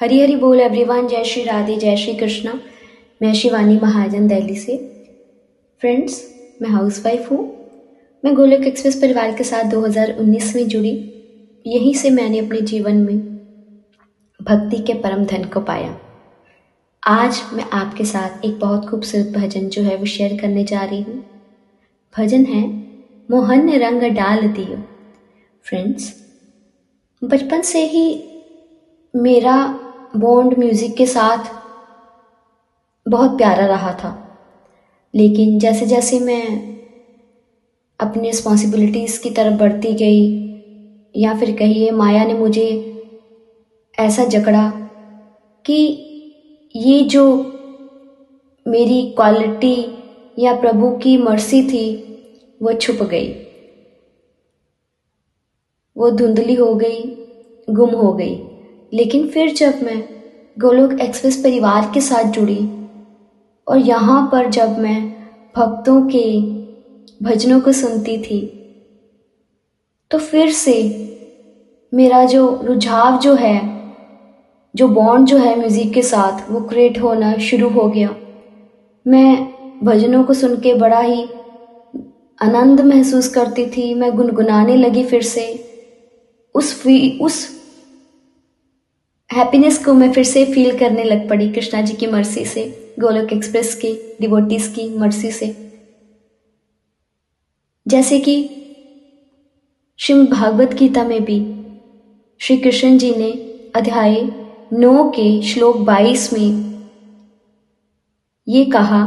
हरी हरी बोल एवरीवन जय श्री राधे, जय श्री कृष्णा। मैं शिवानी महाजन, दिल्ली से। फ्रेंड्स मैं हाउसवाइफ हूँ। मैं गोलक एक्सप्रेस परिवार के साथ 2019 में जुड़ी। यहीं से मैंने अपने जीवन में भक्ति के परम धन को पाया। आज मैं आपके साथ एक बहुत खूबसूरत भजन जो है वो शेयर करने जा रही हूँ। भजन है, मोहन रंग डाल दियो। फ्रेंड्स बचपन से ही मेरा बॉन्ड म्यूज़िक के साथ बहुत प्यारा रहा था। लेकिन जैसे जैसे मैं अपनी रिस्पॉन्सिबिलिटीज़ की तरफ़ बढ़ती गई, या फिर कहिए माया ने मुझे ऐसा जकड़ा कि ये जो मेरी क्वालिटी या प्रभु की मर्सी थी, वो छुप गई। वो धुंधली हो गई, गुम हो गई। लेकिन फिर जब मैं गोलोक एक्सप्रेस परिवार के साथ जुड़ी और यहाँ पर जब मैं भक्तों के भजनों को सुनती थी तो फिर से मेरा जो रुझाव जो है, जो बॉन्ड जो है म्यूज़िक के साथ, वो क्रिएट होना शुरू हो गया। मैं भजनों को सुन के बड़ा ही आनंद महसूस करती थी, मैं गुनगुनाने लगी फिर से। उस फ़ी उस हैप्पीनेस को मैं फिर से फील करने लग पड़ी कृष्णा जी की मर्सी से, गोलोक एक्सप्रेस की डिवोटीज की मर्सी से। जैसे कि श्रीमद भागवत गीता में भी श्री कृष्ण जी ने अध्याय नौ के श्लोक बाईस में ये कहा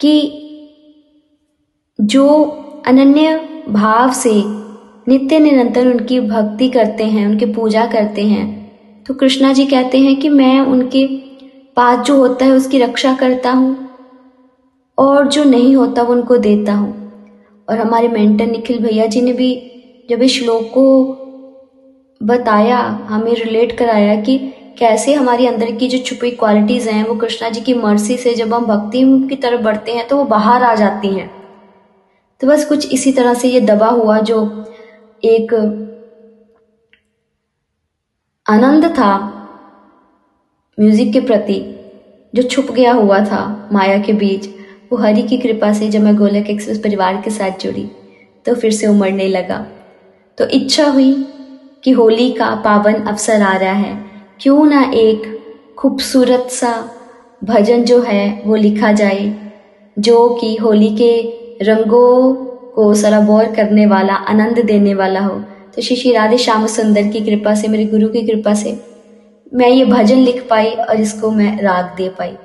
कि जो अनन्य भाव से नित्य निरंतर उनकी भक्ति करते हैं, उनकी पूजा करते हैं। तो कृष्णा जी कहते हैं कि मैं उनके पास जो होता है उसकी रक्षा करता हूँ और जो नहीं होता वो उनको देता हूँ। और हमारे मेंटर निखिल भैया जी ने भी जब इस श्लोक को बताया, हमें रिलेट कराया कि कैसे हमारी अंदर की जो छुपी क्वालिटीज़ हैं, वो कृष्णा जी की मर्सी से जब हम भक्ति की तरफ़ बढ़ते हैं तो वो बाहर आ जाती हैं। तो बस कुछ इसी तरह से ये दबा हुआ जो एक आनंद था म्यूज़िक के प्रति, जो छुप गया हुआ था माया के बीच। वो हरि की कृपा से जब मैं गोलक एक्सप्रेस परिवार के साथ जुड़ी तो फिर से उमड़ने लगा। तो इच्छा हुई कि होली का पावन अवसर आ रहा है। क्यों ना एक खूबसूरत सा भजन जो है वो लिखा जाए, जो कि होली के रंगों को सराबोर करने वाला, आनंद देने वाला हो। तो श्री श्री राधे श्याम सुंदर की कृपा से, मेरे गुरु की कृपा से मैं ये भजन लिख पाई और इसको मैं राग दे पाई,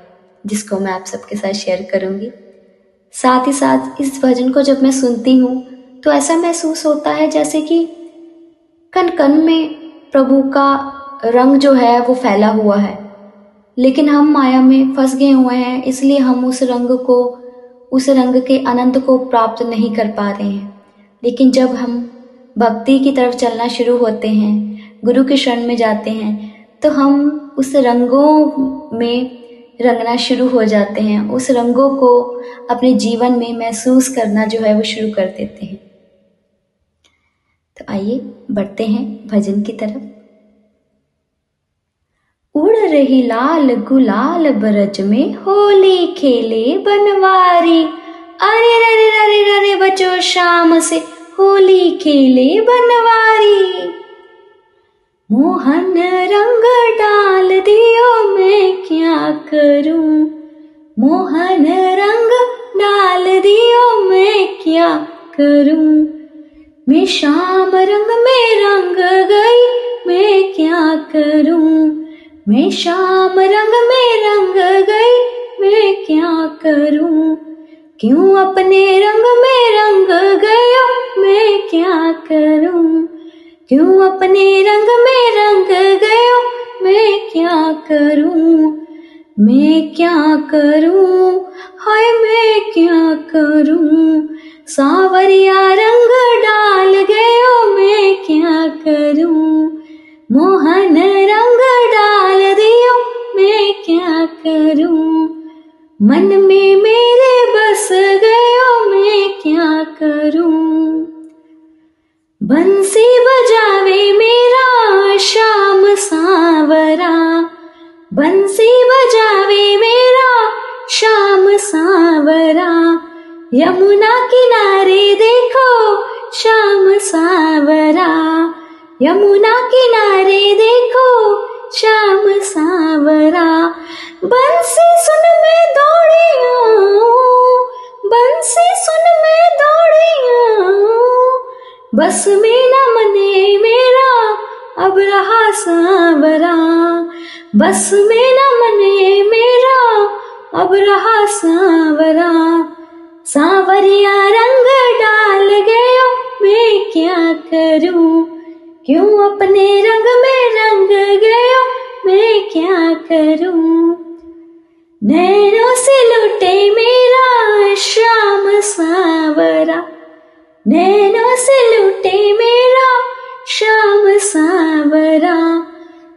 जिसको मैं आप सबके साथ शेयर करूँगी। साथ ही साथ इस भजन को जब मैं सुनती हूँ तो ऐसा महसूस होता है जैसे कि कन कन में प्रभु का रंग जो है, वो फैला हुआ है। लेकिन हम माया में फंस गए हुए हैं, इसलिए हम उस रंग को उस रंग के आनंद को प्राप्त नहीं कर पा रहे हैं। लेकिन जब हम भक्ति की तरफ़ चलना शुरू होते हैं, गुरु के शरण में जाते हैं तो हम उस रंगों में रंगना शुरू हो जाते हैं। उस रंगों को अपने जीवन में महसूस करना जो है वो शुरू कर देते हैं। तो आइए बढ़ते हैं भजन की तरफ़। रही लाल गुलाल बरज में होली खेले बनवारी। अरे अरे अरे अरे बचो शाम से होली खेले बनवारी। मोहन रंग डाल दियो मैं क्या करूँ? मोहन रंग डाल दियो मैं क्या करूँ? मैं शाम रंग में रंग गई, मैं क्या करूँ? मैं शाम रंग में रंग गई, मैं क्या करूँ? क्यों अपने रंग में रंग गया, मैं क्या करूँ? क्यों अपने रंग में रंग गया, मैं क्या करूँ? मैं क्या करूँ? हाय, मैं क्या करूँ? सावरिया रंग डाल गयो, मैं क्या करूँ? मोहन मन में मेरे बस गयो मैं क्या करूँ? बंसी बजावे मेरा शाम सावरा। बंसी बजावे मेरा शाम सावरा। यमुना किनारे देखो शाम सावरा। यमुना किनारे देखो शाम सावरा। बंसी सुन मैं दौड़ी बंसी सुन मैं दौड़ी बस मेरा मने मेरा, अब रहा सावरा। बस में न मने मेरा, अब रहा सावरा। सावरिया रंग डाल गयो, मैं क्या करूँ? क्यों अपने रंग में रंग गयो, मैं क्या करूँ? नैनों से लुटे मेरा शाम सावरा। नैनों से लुटे मेरा शाम सावरा।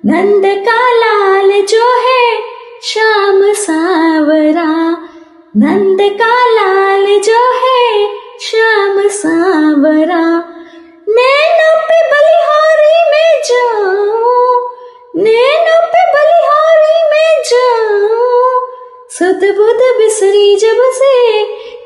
नंद का लाल जो है श्याम सावरा। नंद का लाल जो है श्याम सावरा। नैना पे बलिहारी में बुध बिसरी जब से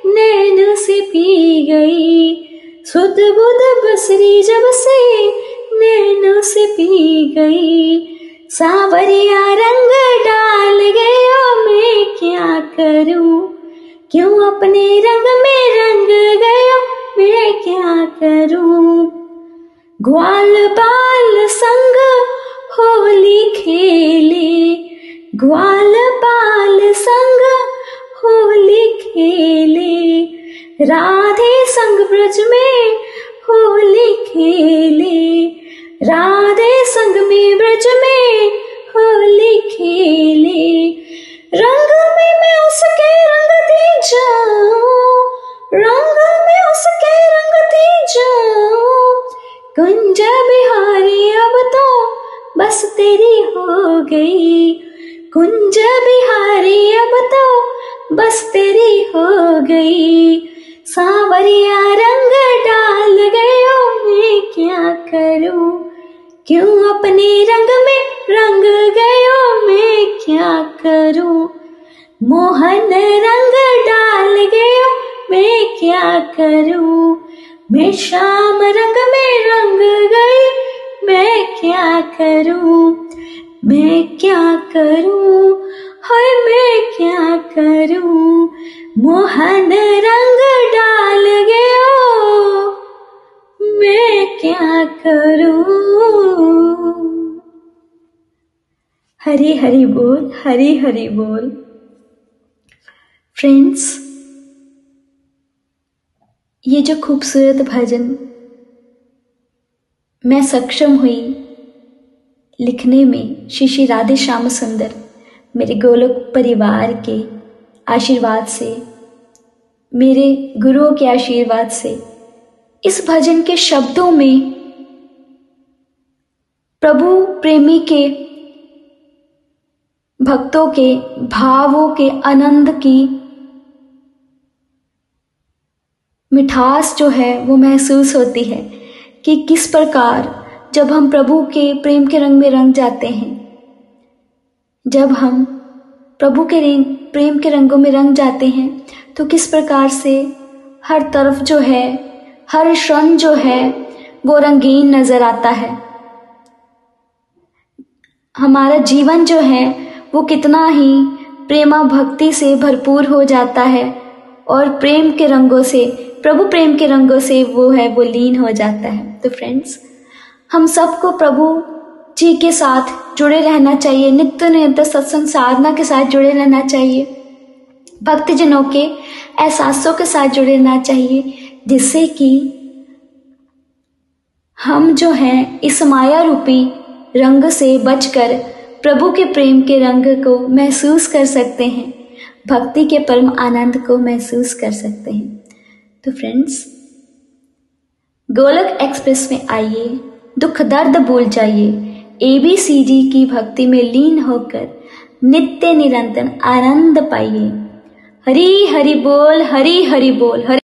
नैन से पी गई। सुध बुध बिसरी जब से नैन से पी गई। सावरिया रंग डाल गया, मैं क्या करूँ? क्यों अपने रंग में रंग गयो, मैं क्या करूँ? ग्वाल बाल संग होली खेले, ग्वाल बाल संग खेले राधे संग ब्रज में होली खेले राधे संग में ब्रज में होली खेले रंग में मैं उसके रंगती जाऊँ। रंग में उसके रंगती जाऊँ। कुंज बिहारी, अब तो बस तेरी हो गई। कुंज बिहारी, अब तो बस तेरी हो गई। सावरिया रंग डाल गयो मैं, क्या करूँ? क्यों अपने रंग में रंग गयो मैं, क्या करूँ? मोहन रंग डाल गयो मैं, क्या करूँ? मैं शाम रंग में रंग गई, मैं क्या करूँ? मैं क्या करूँ? मोहन रंग डाल गयो मैं क्या करूँ? हरी हरी बोल, हरी हरी बोल। फ्रेंड्स ये जो खूबसूरत भजन मैं सक्षम हुई लिखने में श्री श्री राधे श्याम सुंदर, मेरे गोलोक परिवार के आशीर्वाद से मेरे गुरुओं के आशीर्वाद से। इस भजन के शब्दों में प्रभु प्रेमी के, भक्तों के, भावों के आनंद की मिठास जो है, वो महसूस होती है कि किस प्रकार जब हम प्रभु के प्रेम के रंग में रंग जाते हैं, जब हम प्रभु के रंग, प्रेम के रंगों में रंग जाते हैं तो किस प्रकार से? हर तरफ़ जो है, हर क्षण जो है, वो रंगीन नज़र आता है। हमारा जीवन जो है, वो कितना ही प्रेमा भक्ति से भरपूर हो जाता है, और प्रेम के रंगों से, प्रभु प्रेम के रंगों से वो है, वो लीन हो जाता है। तो फ्रेंड्स हम सबको प्रभु जी के साथ जुड़े रहना चाहिए, नित्य निरंतर सत्संग साधना के साथ जुड़े रहना चाहिए। भक्तजनों के एहसासों के साथ जुड़े रहना चाहिए, जिससे कि हम जो हैं इस माया रूपी रंग से बचकर प्रभु के प्रेम के रंग को महसूस कर सकते हैं, भक्ति के परम आनंद को महसूस कर सकते हैं। तो फ्रेंड्स, गोलक एक्सप्रेस में आइए, दुख दर्द भूल जाइए एबीसीडी की भक्ति में लीन होकर नित्य निरंतर आनंद पाइए। हरी हरि बोल, हरी हरि बोल, हरि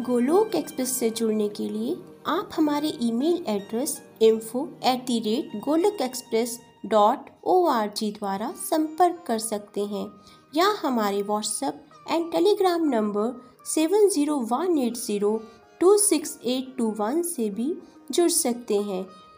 गोलोक एक्सप्रेस से जुड़ने के लिए आप हमारे email address info at the rate Golok express dot O R G द्वारा संपर्क कर सकते हैं या हमारे WhatsApp and Telegram number seven zero one eight zero two six eight two one से भी जुड़ सकते हैं।